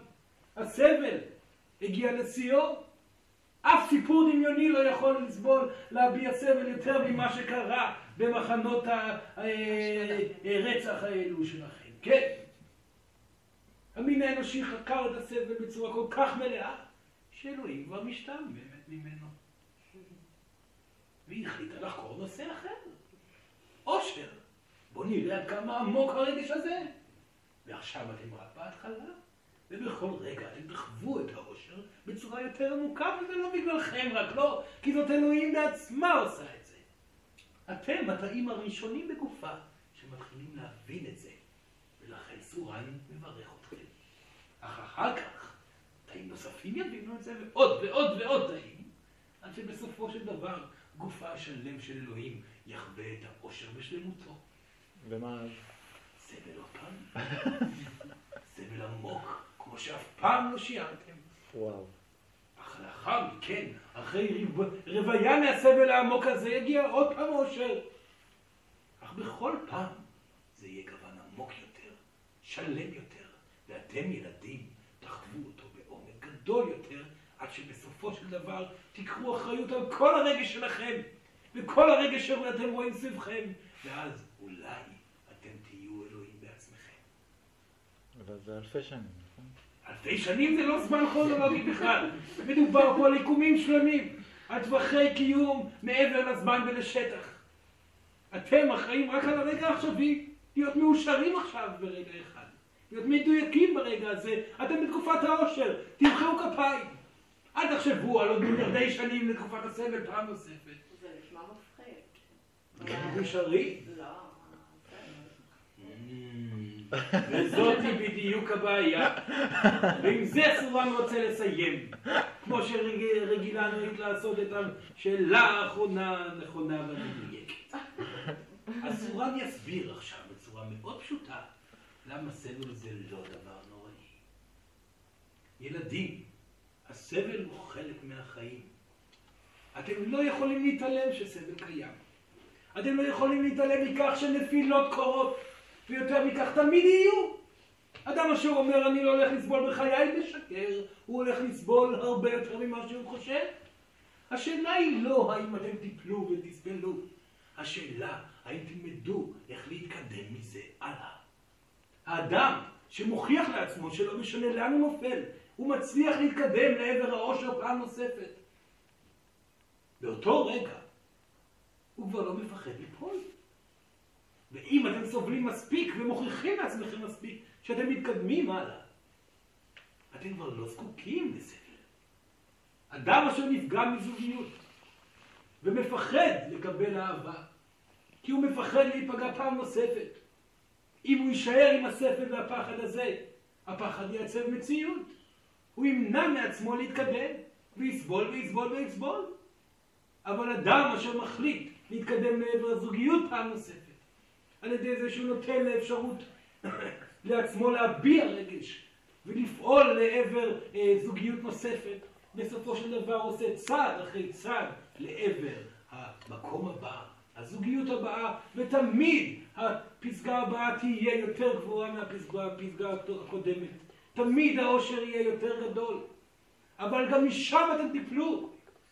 Speaker 1: הסבל הגיע לשיאו. אף סיפור דמיוני לא יכול לסבול, להביע סבל יותר ממה שקרה במחנות הרצח האלו שלכם. כן. המין האנושי חקר את הסבל בצורה כל כך מלאה, שאלוהים כבר משתעמם באמת ממנו. והיא החליטה לחקור נושא אחר. עושר. בואו נראה עד כמה עמוק הרגש הזה. ועכשיו אתם רק בהתחלה, ובכל רגע אתם תחוו את העושר בצורה יותר עמוקה, וזה לא בגללכם רק, לא, כי זאת אלוהים בעצמה עושה את זה. אתם התאים הראשונים בגופה שמתחילים להבין את זה, ולכן סורן מברך אתכם. אך אחר כך, תאים נוספים יבינו את זה, ועוד ועוד ועוד תאים, עד שבסופו של דבר גופה השלם של אלוהים יחווה את העושר בשלמותו.
Speaker 6: ומה אז?
Speaker 1: סבל עוד פעם. סבל עמוק, כמו שאף פעם לא שיערתם.
Speaker 6: וואו.
Speaker 1: אך לאחר מכן, אחרי רוויה מהסבל העמוק הזה, יגיע עוד פעם אושר. אך בכל פעם זה יהיה גוון עמוק יותר, שלם יותר, ואתם ילדים תחוו אותו בעומק גדול יותר, עד שבסופו של דבר תיקחו אחריות על כל הרגש שלכם, וכל הרגש שאתם רואים סביבכם, ואז אולי אתם תהיו אלוהים בעצמכם.
Speaker 6: אבל זה אלפי שנים, נכון?
Speaker 1: אלפי שנים זה לא זמן כרונולוגי בכלל. מדובר פה על יקומים שלמים, על טווחי קיום מעבר לזמן ולשטח. אתם אחראים רק על הרגע העכשווי, להיות מאושרים עכשיו ברגע אחד. להיות מדויקים ברגע הזה. אתם בתקופת העושר, תמחאו כפיים. אל תחשבו על עוד מיליארדי שנים לתקופת הסבל פעם נוספת.
Speaker 2: זה נשמע מפחיד.
Speaker 1: אתם מאושרים.
Speaker 2: לא,
Speaker 1: וזאת היא בדיוק הבעיה. ועם זה סורן רוצה לסיים. כמו שרגילה נוהגת לעשות את השאלה האחרונה נכונה ומדויקת. אז סורן יסביר עכשיו בצורה מאוד פשוטה למה סבל זה לא דבר נוראי. ילדים, הסבל הוא חלק מהחיים. אתם לא יכולים להתעלם שסבל קיים. אתם לא יכולים להתעלם מכך שנפילות קורות, ויותר מכך תמיד יהיו. אדם אשר אומר אני לא הולך לסבול בחיי, משקר, הוא הולך לסבול הרבה יותר ממה שהוא חושב. השאלה היא לא האם אתם תיפלו ותסבלו, השאלה האם תלמדו איך להתקדם מזה הלאה. האדם שמוכיח לעצמו שלא משנה לאן הוא נופל, הוא מצליח להתקדם לעבר העושר פעם נוספת. באותו רגע הוא כבר לא מפחד ליפול. ואם אתם סובלים מספיק ומוכיחים לעצמכם מספיק שאתם מתקדמים הלאה, אתם כבר לא זקוקים לסבל. אדם אשר נפגע מזוגיות ומפחד לקבל אהבה, כי הוא מפחד להיפגע פעם נוספת. אם הוא יישאר עם הספל והפחד הזה, הפחד ייצב מציאות. הוא ימנע מעצמו להתקדם, ויסבול ויסבול ויסבול. אבל אדם אשר מחליט להתקדם לעבר הזוגיות פעם נוספת, על ידי זה שהוא נותן לאפשרות לעצמו להביע רגש ולפעול לעבר אה, זוגיות נוספת, בסופו של דבר עושה צעד אחרי צעד לעבר המקום הבא, הזוגיות הבאה, ותמיד הפסגה הבאה תהיה יותר גבוהה מהפסגה הקודמת. תמיד העושר יהיה יותר גדול. אבל גם משם אתם תיפלו,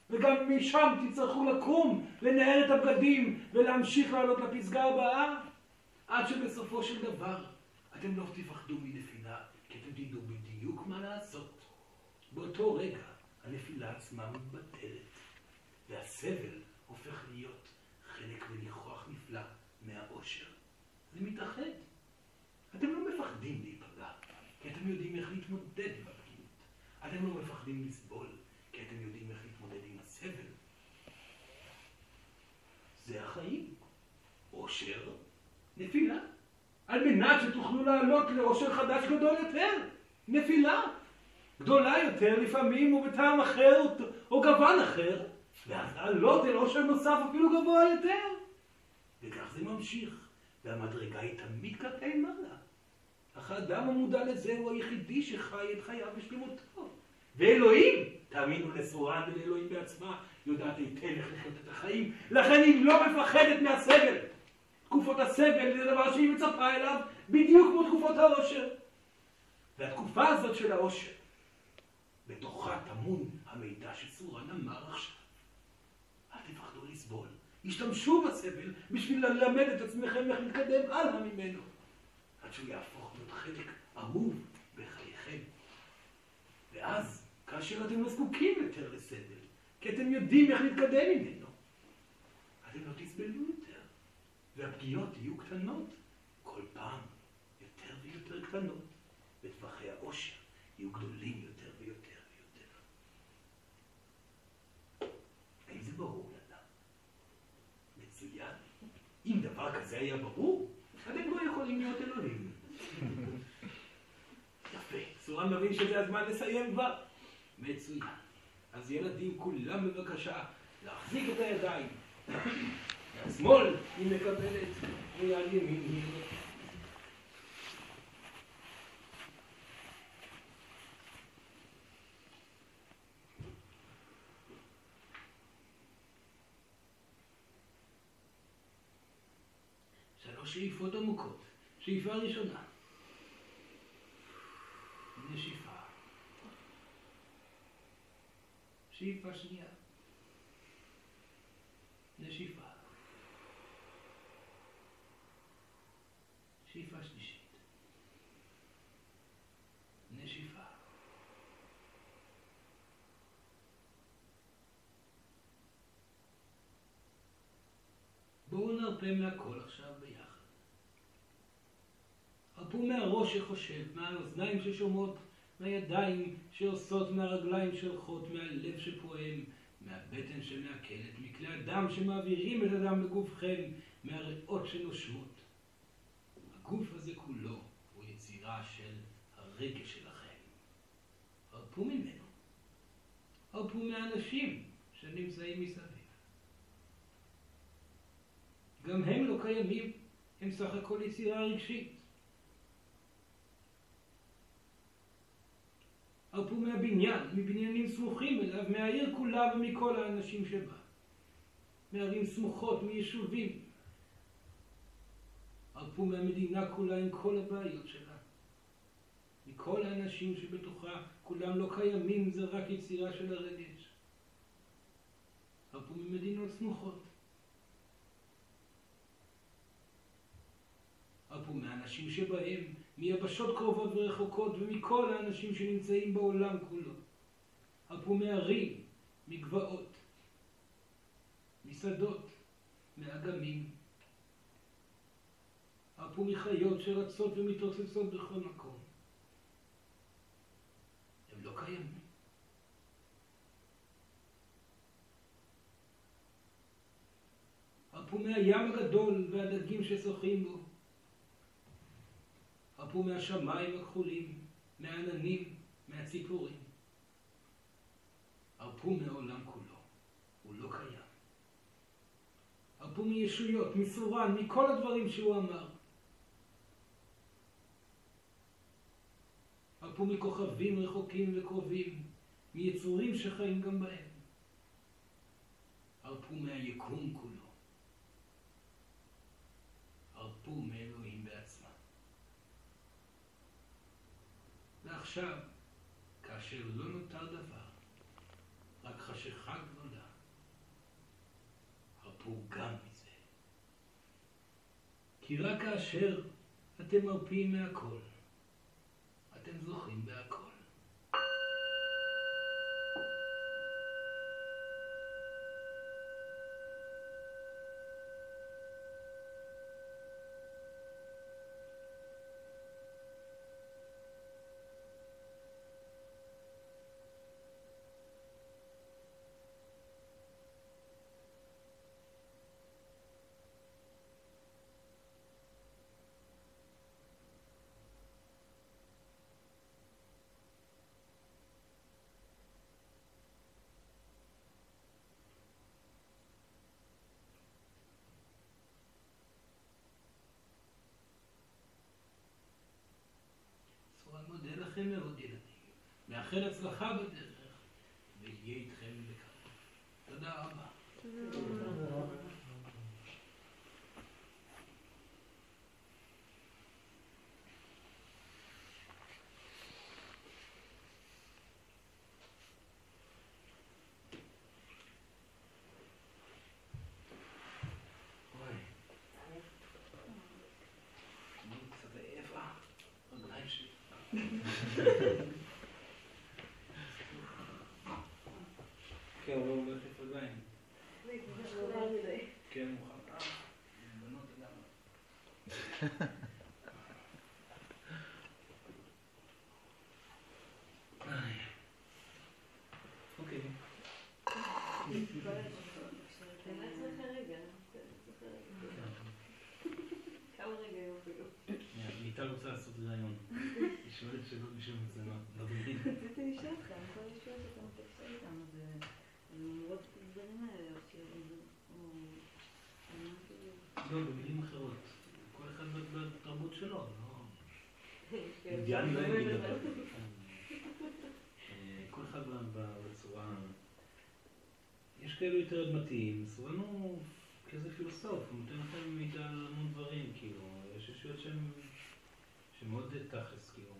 Speaker 1: וגם משם תצטרכו לקום, לנער את הבגדים ולהמשיך לעלות לפסגה הבאה, עד שבסופו של דבר אתם לא תפחדו מנפילה, כי אתם תדעו בדיוק מה לעשות. באותו רגע הנפילה עצמה מתבטלת, והסבל הופך להיות חלק וניחוח נפלא מהאושר. זה מתאחד. אתם לא מפחדים להיפגע, כי אתם יודעים איך להתמודד עם הפגיעות. אתם לא מפחדים לסבול, כי אתם יודעים איך להתמודד עם הסבל. זה החיים. אושר, נפילה. על מנת שתוכלו לעלות לאושר חדש גדול יותר. נפילה. גדולה יותר לפעמים ובטעם אחר או גוון אחר, ואז לעלות אל עושר נוסף אפילו גבוה יותר. וכך זה ממשיך, והמדרגה היא תמיד כלפי מעלה. אך האדם המודע לזה הוא היחידי שחי את חייו בשלמותו. ואלוהים, תאמינו לסורן ולאלוהים בעצמה, יודעת היטב איך לחיות את החיים, לכן היא לא מפחדת מהסבל. תקופות הסבל זה דבר שהיא מצפה אליו בדיוק כמו תקופות העושר. והתקופה הזאת של העושר, בתוכה טמון המידע שסורן אמר עכשיו. אל תפחדו לסבול. השתמשו בסבל בשביל ללמד את עצמכם איך להתקדם הלאה ממנו. שהוא יהפוך להיות חלק אהוב בחייכם. ואז, כאשר אתם לא זקוקים יותר לסבל, כי אתם יודעים איך להתקדם ממנו, אתם לא תסבלו יותר, והפגיעות יהיו קטנות, כל פעם יותר ויותר קטנות, וטווחי העושר יהיו גדולים יותר ויותר ויותר. האם זה ברור לאדם? מצוין. אם דבר כזה היה ברור, אתם לא יכולים להיות סורן מבין שזה הזמן לסיים כבר. מצוין. אז ילדים כולם בבקשה להחזיק את הידיים. מהשמאל היא מקבלת, מיד ימין היא שלוש שאיפות עמוקות. שאיפה ראשונה. נשיפה. שאיפה שנייה. נשיפה. שאיפה שלישית. נשיפה. בואו נרפה מהכל עכשיו ביחד. הרפו מהראש שחושב, מהאוזניים ששומעות, מהידיים שעושות, מהרגליים שהולכות, מהלב שפועם, מהבטן שמעכלת, מכלי הדם שמעבירים את הדם לגופכם, מהריאות שנושמות. הגוף הזה כולו הוא יצירה של הרגש שלכם. הרפו ממנו. הרפו מהאנשים שנמצאים מסביב. גם הם לא קיימים, הם סך הכל יצירה רגשית. הרפו מהבניין, מבניינים סמוכים אליו, מהעיר כולה ומכל האנשים שבה. מערים סמוכות, מיישובים. הרפו מהמדינה כולה עם כל הבעיות שלה. מכל האנשים שבתוכה, כולם לא קיימים, זה רק יצירה של הרגש. הרפו ממדינות סמוכות. הרפו מהאנשים שבהם, מיבשות קרובות ורחוקות ומכל האנשים שנמצאים בעולם כולו. הרפו מערים, מגבעות, משדות, מאגמים. הרפו מחיות שרצות ומתרוצצות בכל מקום. הם לא קיימים. הרפו מהים הגדול והדגים ששוחים בו. הרפו מהשמיים הכחולים, מהעננים, מהציפורים. הרפו מהעולם כולו, הוא לא קיים. הרפו מישויות, מסורן, מכל הדברים שהוא אמר. הרפו מכוכבים רחוקים וקרובים, מיצורים שחיים גם בהם. הרפו מהיקום כולו. הרפו מאלוהים בעצמם. ועכשיו, כאשר לא נותר דבר, רק חשיכה גדולה, הרפו גם מזה. כי רק כאשר אתם מרפים מהכל, אתם זוכים בהכל. אחרת לך בדרך, ויהיה לעשות ראיון. היא שואלת שאלות בשביל מצלמה. לא מבין.
Speaker 5: רציתי לשאול אותך, אני יכולה לשאול אותך, אתה מתקשר איתם, אז אה, הן אומרות את הדברים האלה, או משהו-
Speaker 1: לא, במילים אחרות. כל אחד בתרבות שלו, לא...
Speaker 2: כן,
Speaker 1: אינדיאני לא יגיד דבר. אה, כל אחד בצורה... יש כאלו יותר אדמתיים, סורן הוא כזה פילוסוף, הוא נותן לכם מידע על המון דברים, כאילו, יש ישויות שהן שמאוד תכלס, כאילו,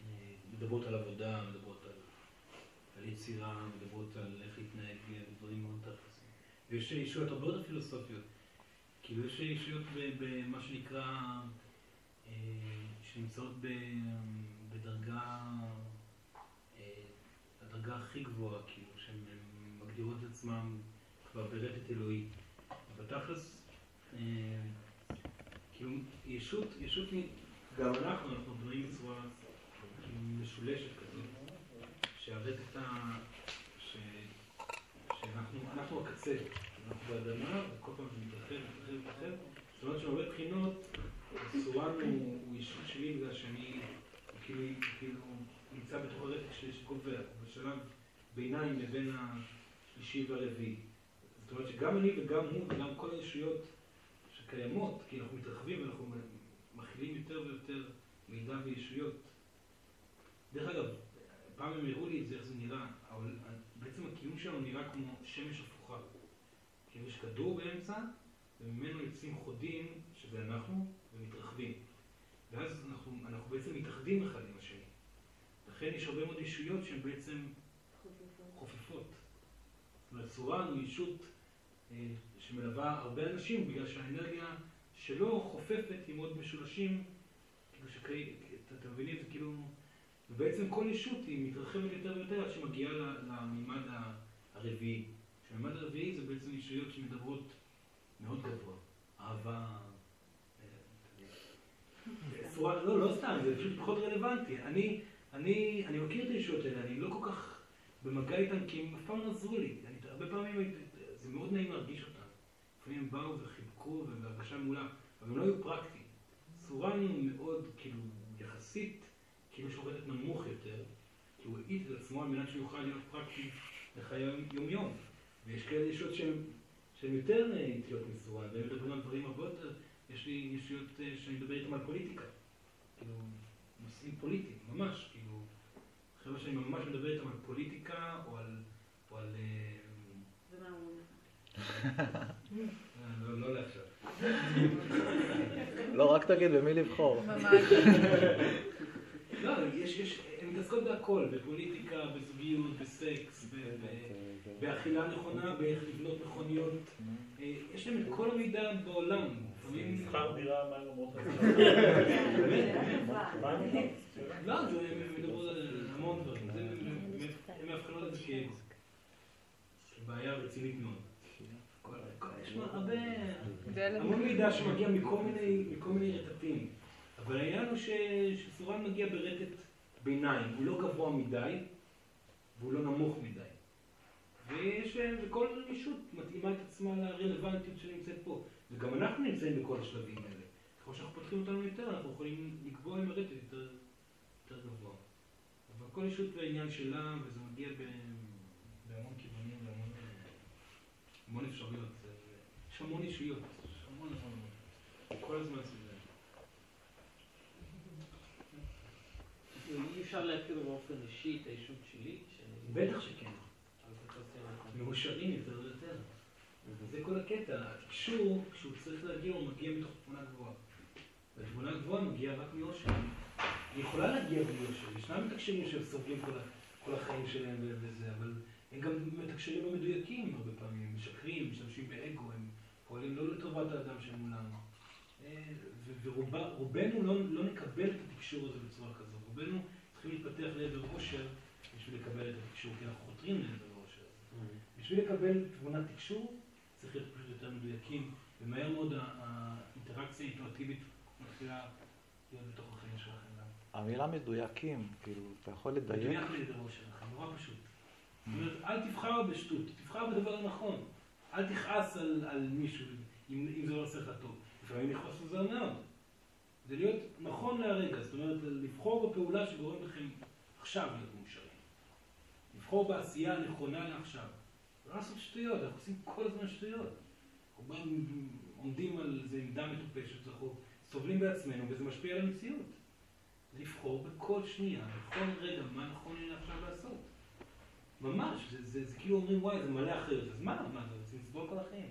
Speaker 1: אה, מדברות על עבודה, מדברות על, על יצירה, מדברות על איך להתנהג, אה, דברים מאוד תכלסים. ויש ישויות הרבה יותר פילוסופיות, כאילו יש ישויות ב- במה שנקרא... אה, שנמצאות בדרגה, הדרגה הכי גבוהה, כאילו, שהן מגדירות את עצמן כבר ברטט אלוהי. אבל תכלס, אה, כאילו, ישות, ישות, גם אנחנו, אנחנו בנויים בצורה משולשת כזאת, שהרטט ה... ש... שאנחנו אנחנו הקצה, אנחנו באדמה, וכל פעם זה מתרחב, מתרחב, מתרחב, זאת אומרת שמהרבה בחינות, סורן הוא, הוא אישות שלי בגלל שאני כאילו, כאילו נמצא בתוך שלי שקובע, בשלב ביניים לבין השלישי והרביעי. זאת אומרת שגם אני וגם הוא וגם כל הישויות שקיימות, כי אנחנו מתרחבים ואנחנו מכילים יותר ויותר מידע וישויות. דרך אגב, פעם הם הראו לי את זה, איך זה נראה, אבל בעצם הקיום שלנו נראה כמו שמש הפוכה. כאילו יש כדור באמצע, וממנו יוצאים חודים, שזה אנחנו, ומתרחבים. ואז אנחנו, אנחנו בעצם מתאחדים אחד עם השני. לכן יש הרבה מאוד ישויות שהן בעצם חופפות. זאת אומרת, סורן הוא ישות אה, שמלווה הרבה אנשים, בגלל שהאנרגיה שלו חופפת עם עוד משולשים, כאילו שקי... אתה, אתה מבין את זה כאילו... ובעצם כל ישות היא מתרחבת יותר ויותר עד שמגיעה למימד הרביעי. שהמימד הרביעי זה בעצם ישויות שמדברות מאוד גבוה. אהבה... אה, צורה, לא, לא סתם, זה פשוט פחות רלוונטי. אני, אני, אני מכיר את הישויות האלה, אני לא כל כך במגע איתן, כי הם אף פעם לא עזרו לי. אני, הרבה פעמים זה מאוד נעים להרגיש אותן. לפעמים הם באו וחיבקו ובהרגשה מעולה, אבל הם לא היו פרקטיים. סורן הוא מאוד, כאילו, יחסית, כאילו שופטת נמוך יותר, כי הוא האיט את עצמו על מנת שהוא יוכל להיות פרקטי לחיי יום-יום. ויש כאלה ישויות שהן יותר אה, איטיות מסורן, והם מדברים על דברים הרבה יותר, יש לי ישויות אה, שאני מדבר איתן על פוליטיקה. כאילו, נושאים פוליטיים, ממש, כאילו, חבר'ה שאני ממש מדבר איתם על פוליטיקה, או על... או על אה,
Speaker 5: ומה אומרים לך?
Speaker 1: אה, לא, לא.
Speaker 6: לא, רק תגיד במי לבחור.
Speaker 1: לא, יש, הן מתעסקות בהכל, בפוליטיקה, בזוגיות, בסקס, באכילה נכונה, באיך לבנות מכוניות. אה, יש להם את כל המידע בעולם.
Speaker 7: שכר דירה, מה הם אומרות?
Speaker 1: לא, הם מדברות על המון דברים. הם מאבחנות את זה כבעיה רצינית מאוד. הרבה... המון מידע שמגיע מכל מיני, מכל מיני רטטים. אבל העניין הוא ש, שסורן מגיע ברטט ביניים. הוא לא גבוה מדי, והוא לא נמוך מדי. ויש, וכל ישות מתאימה את עצמה לרלוונטיות שנמצאת פה. וגם אנחנו נמצאים בכל השלבים האלה. ככל שאנחנו פותחים אותנו יותר, אנחנו יכולים לקבוע עם הרטט יותר, יותר גבוה. אבל כל ישות והעניין שלה, וזה מגיע ב, בהמון כיוונים, בהמון המון אפשרויות. יש המון אישיות, יש המון המון המון. כל הזמן זה...
Speaker 4: אי אפשר להכיר באופן אישי את הישות שלי?
Speaker 1: בטח שכן. מאושרים יותר ויותר. זה כל הקטע. התקשור, כשהוא צריך להגיע, הוא מגיע מתוך תמונה גבוהה. והתמונה גבוהה מגיעה רק מאושר. היא יכולה להגיע בלי אושר. ישנם מתקשרים שהם סובלים כל, החיים שלהם וזה, אבל הם גם מתקשרים לא מדויקים הרבה פעמים. הם משקרים, משתמשים באגו, הם פועלים לא לטובת האדם שמולם. אה, ורובנו לא, לא נקבל את התקשור הזה בצורה כזאת. רובנו צריכים להתפתח לעבר אושר בשביל לקבל את התקשור, כי אנחנו חותרים לעבר אושר. בשביל לקבל תבונת תקשור, צריך להיות פשוט יותר מדויקים, ומהר מאוד ה- האינטראקציה האינטואטיבית מתחילה להיות בתוך החיים שלכם.
Speaker 6: המילה מדויקים, כאילו, אתה יכול לדייק?
Speaker 1: מדויק לדבר שלכם, נורא פשוט. זאת אומרת, אל תבחר בשטות, תבחר בדבר הנכון. אל תכעס על, על מישהו אם, אם זה לא עושה לך טוב. לפעמים לכעוס עוזר מאוד. זה להיות נכון להרגע, זאת אומרת, לבחור בפעולה שגורמת לכם עכשיו להיות מאושרים. לבחור בעשייה הנכונה לעכשיו. לא לעשות שטויות, אנחנו עושים כל הזמן שטויות. אנחנו עומדים על איזה עמדה מטופשת, אנחנו סובלים בעצמנו וזה משפיע על המציאות. לבחור בכל שנייה, בכל רגע, מה נכון לי עכשיו לעשות. ממש, זה, זה, זה כאילו אומרים, וואי, זה מלא אחריות, אז מה, מה, זה רוצים לסבול כל החיים.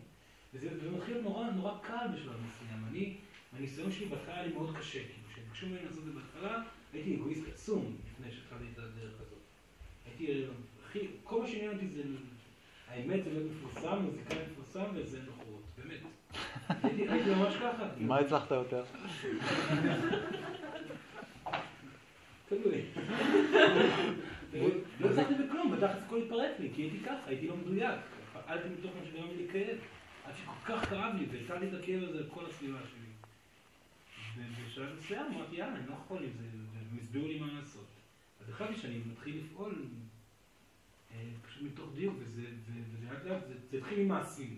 Speaker 1: וזה, מתחיל נורא, נורא קל בשלב מסוים. אני, הניסיון שלי בהתחלה היה לי מאוד קשה, כאילו, כשביקשו ממני לעשות את זה בהתחלה, הייתי אגואיסט עצום לפני שהתחלתי את הדרך הזאת. הייתי, הכי, כל מה שעניין אותי זה, האמת זה להיות מפורסם, מוזיקאי מפורסם וזה נוחות, באמת. הייתי, הייתי ממש ככה.
Speaker 6: מה הצלחת יותר?
Speaker 1: תלוי. לא הצלחתי בכלום, בתכלס הכל התפרק לי, כי הייתי ככה, הייתי לא מדויק. פעלתי מתוך מה שגרם לי לכאב. עד שכל כך כאב לי, והטלתי את הכאב הזה על כל הסביבה שלי. ובשלב מסוים אמרתי, יאללה, אני לא יכול עם זה, והם הסבירו לי מה לעשות. אז החלטתי שאני מתחיל לפעול אה, פשוט מתוך דיוק, וזה לאט לאט, זה- התחיל עם מעשים.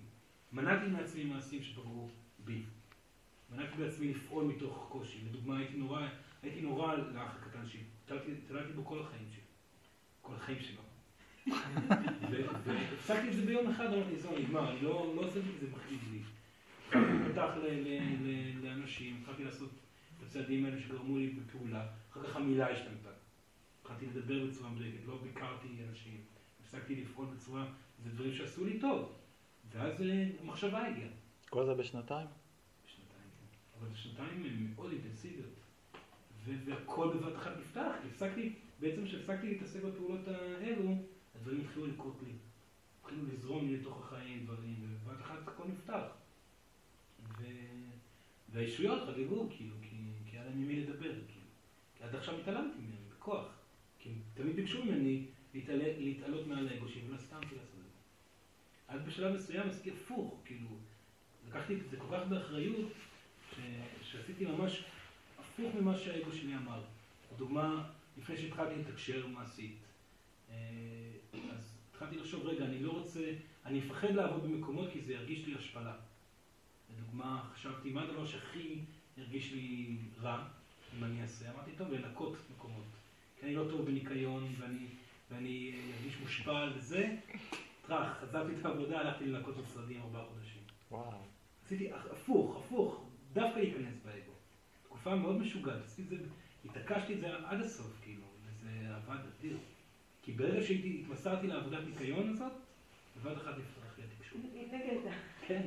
Speaker 1: מנעתי מעצמי מעשים שפגעו בי. מנעתי בעצמי לפעול מתוך קושי. לדוגמה, הייתי נורא, הייתי נורא לאח הקטן שלי. תלתי בו כל החיים שלי. כל החיים שלו. והפסקתי את זה ביום אחד, אמרתי, זהו, נגמר, אני לא לא עושה את זה, זה מכאיב לי. ל- לאנשים, התחלתי לעשות את הצעדים האלה שגרמו לי בפעולה. אחר כך המילה השתנתה. התחלתי לדבר בצורה מדויקת, לא ביקרתי אנשים. הפסקתי לפעול בצורה, זה דברים שעשו לי טוב. ואז אה, המחשבה הגיעה.
Speaker 6: כל זה בשנתיים?
Speaker 1: בשנתיים, כן. אבל שנתיים הן מאוד אינטנסיביות. והכל בבת אחת נפתח. הפסקתי, בעצם כשהפסקתי להתעסק בפעולות האלו, הדברים התחילו לקרות לי. התחילו לזרום לי לתוך החיים דברים, ובבת אחת הכל נפתח. ו... והישויות חגגו, כאילו, כי, כי היה להם מי לדבר, כאילו. כי עד עכשיו התעלמתי מהם, בכוח. כי הם תמיד ביקשו ממני להתעלה, להתעלות מעל האגו שלי, ולא הסכמתי לעשות את זה. עד בשלב מסוים עשיתי הפוך, כאילו, לקחתי את זה כל כך באחריות, ש- שעשיתי ממש הפוך ממה שהאגו שלי אמר. לדוגמה, לפני שהתחלתי לתקשר מעשית, אה, אז התחלתי לחשוב, רגע, אני לא רוצה, אני אפחד לעבוד במקומות כי זה ירגיש לי השפלה. לדוגמה, חשבתי, מה הדבר שהכי ירגיש לי רע, אם אני אעשה? אמרתי, טוב, לנקות מקומות. כי אני לא טוב בניקיון, ואני, ואני ארגיש מושפל וזה. טראח, עזבתי את העבודה, הלכתי לנקות משרדים ארבעה חודשים.
Speaker 6: וואו.
Speaker 1: עשיתי הפוך, הפוך, דווקא להיכנס באגו. תקופה מאוד משוגעת, עשיתי את זה, התעקשתי את זה עד הסוף, כאילו, וזה עבד אדיר. כי ברגע שהייתי, התמסרתי לעבודת ניקיון הזאת, בבת אחת נפתח לי התקשור.
Speaker 2: התנגדת.
Speaker 1: כן.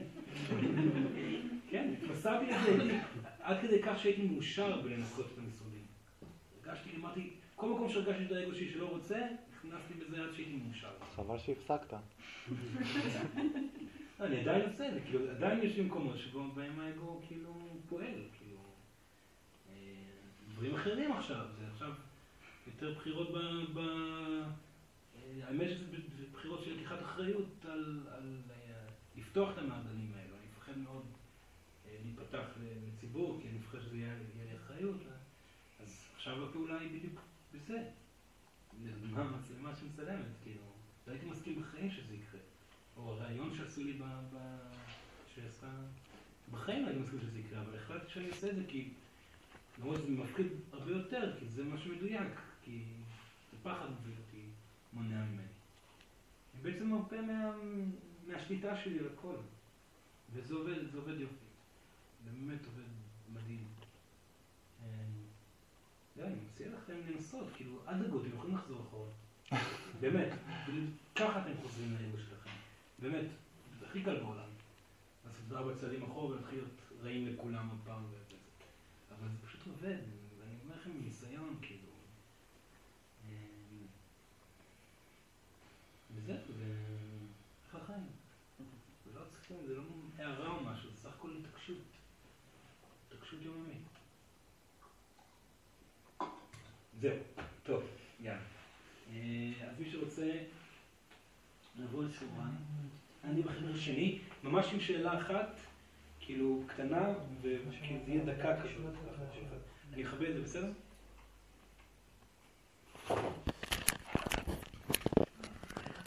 Speaker 1: כן, התמסרתי לזה, עד כדי כך שהייתי מאושר בלנקות את המשרדים. הרגשתי, אמרתי, כל מקום שהרגשתי את האגו שלי שלא רוצה, נכנסתי בזה עד שהייתי מאושר.
Speaker 6: חבל שהפסקת.
Speaker 1: אני עדיין עושה את זה, כאילו, עדיין יש לי מקומות שבהם האגו כאילו דברים אחרים עכשיו, זה עכשיו יותר בחירות ב... ב האמת שזה בחירות של לקיחת אחריות על, על אה, לפתוח את המעגלים האלו, אני מפחד מאוד אה, להיפתח לציבור, כי אני מפחד שזה יהיה יהיה לי אחריות, אז עכשיו הפעולה היא בדיוק בזה. לדוגמה, מצלמה שמצלמת, כאילו, לא הייתי מסכים בחיים שזה יקרה. או הרעיון שעשו לי ב... ב... שעשה... בחיים לא הייתי מסכים שזה יקרה, אבל החלטתי שאני עושה את זה כי... למרות שזה מפחיד הרבה יותר, כי זה משהו מדויק, כי זה פחד מוביל אותי, מונע ממני. אני בעצם מרפה מה... מהשליטה שלי על הכל. וזה עובד, זה עובד יופי. זה באמת עובד מדהים. אה, לא, אני מציע לכם לנסות, כאילו, אל תדאגו, אתם יכולים לחזור אחורה. באמת, ככה אתם חוזרים לאגו שלכם. באמת, זה הכי קל בעולם. לעשות ארבע צעדים אחורה ולהתחיל להיות רעים לכולם עוד פעם. וזה. אבל זה פשוט עובד, ואני אומר לכם מניסיון, כאילו. אמ, וזהו, זה איך החיים. זה לא צריכים, זה לא הערה או משהו, זה סך הכל התעקשות. התעקשות יומיומית. זהו, טוב, יאללה. אה, אז מי שרוצה נעבור לשורן. אני בחדר השני, ממש עם שאלה אחת, כאילו קטנה, וכאילו זה יהיה דקה כזאת. אני אכבה את זה, בסדר?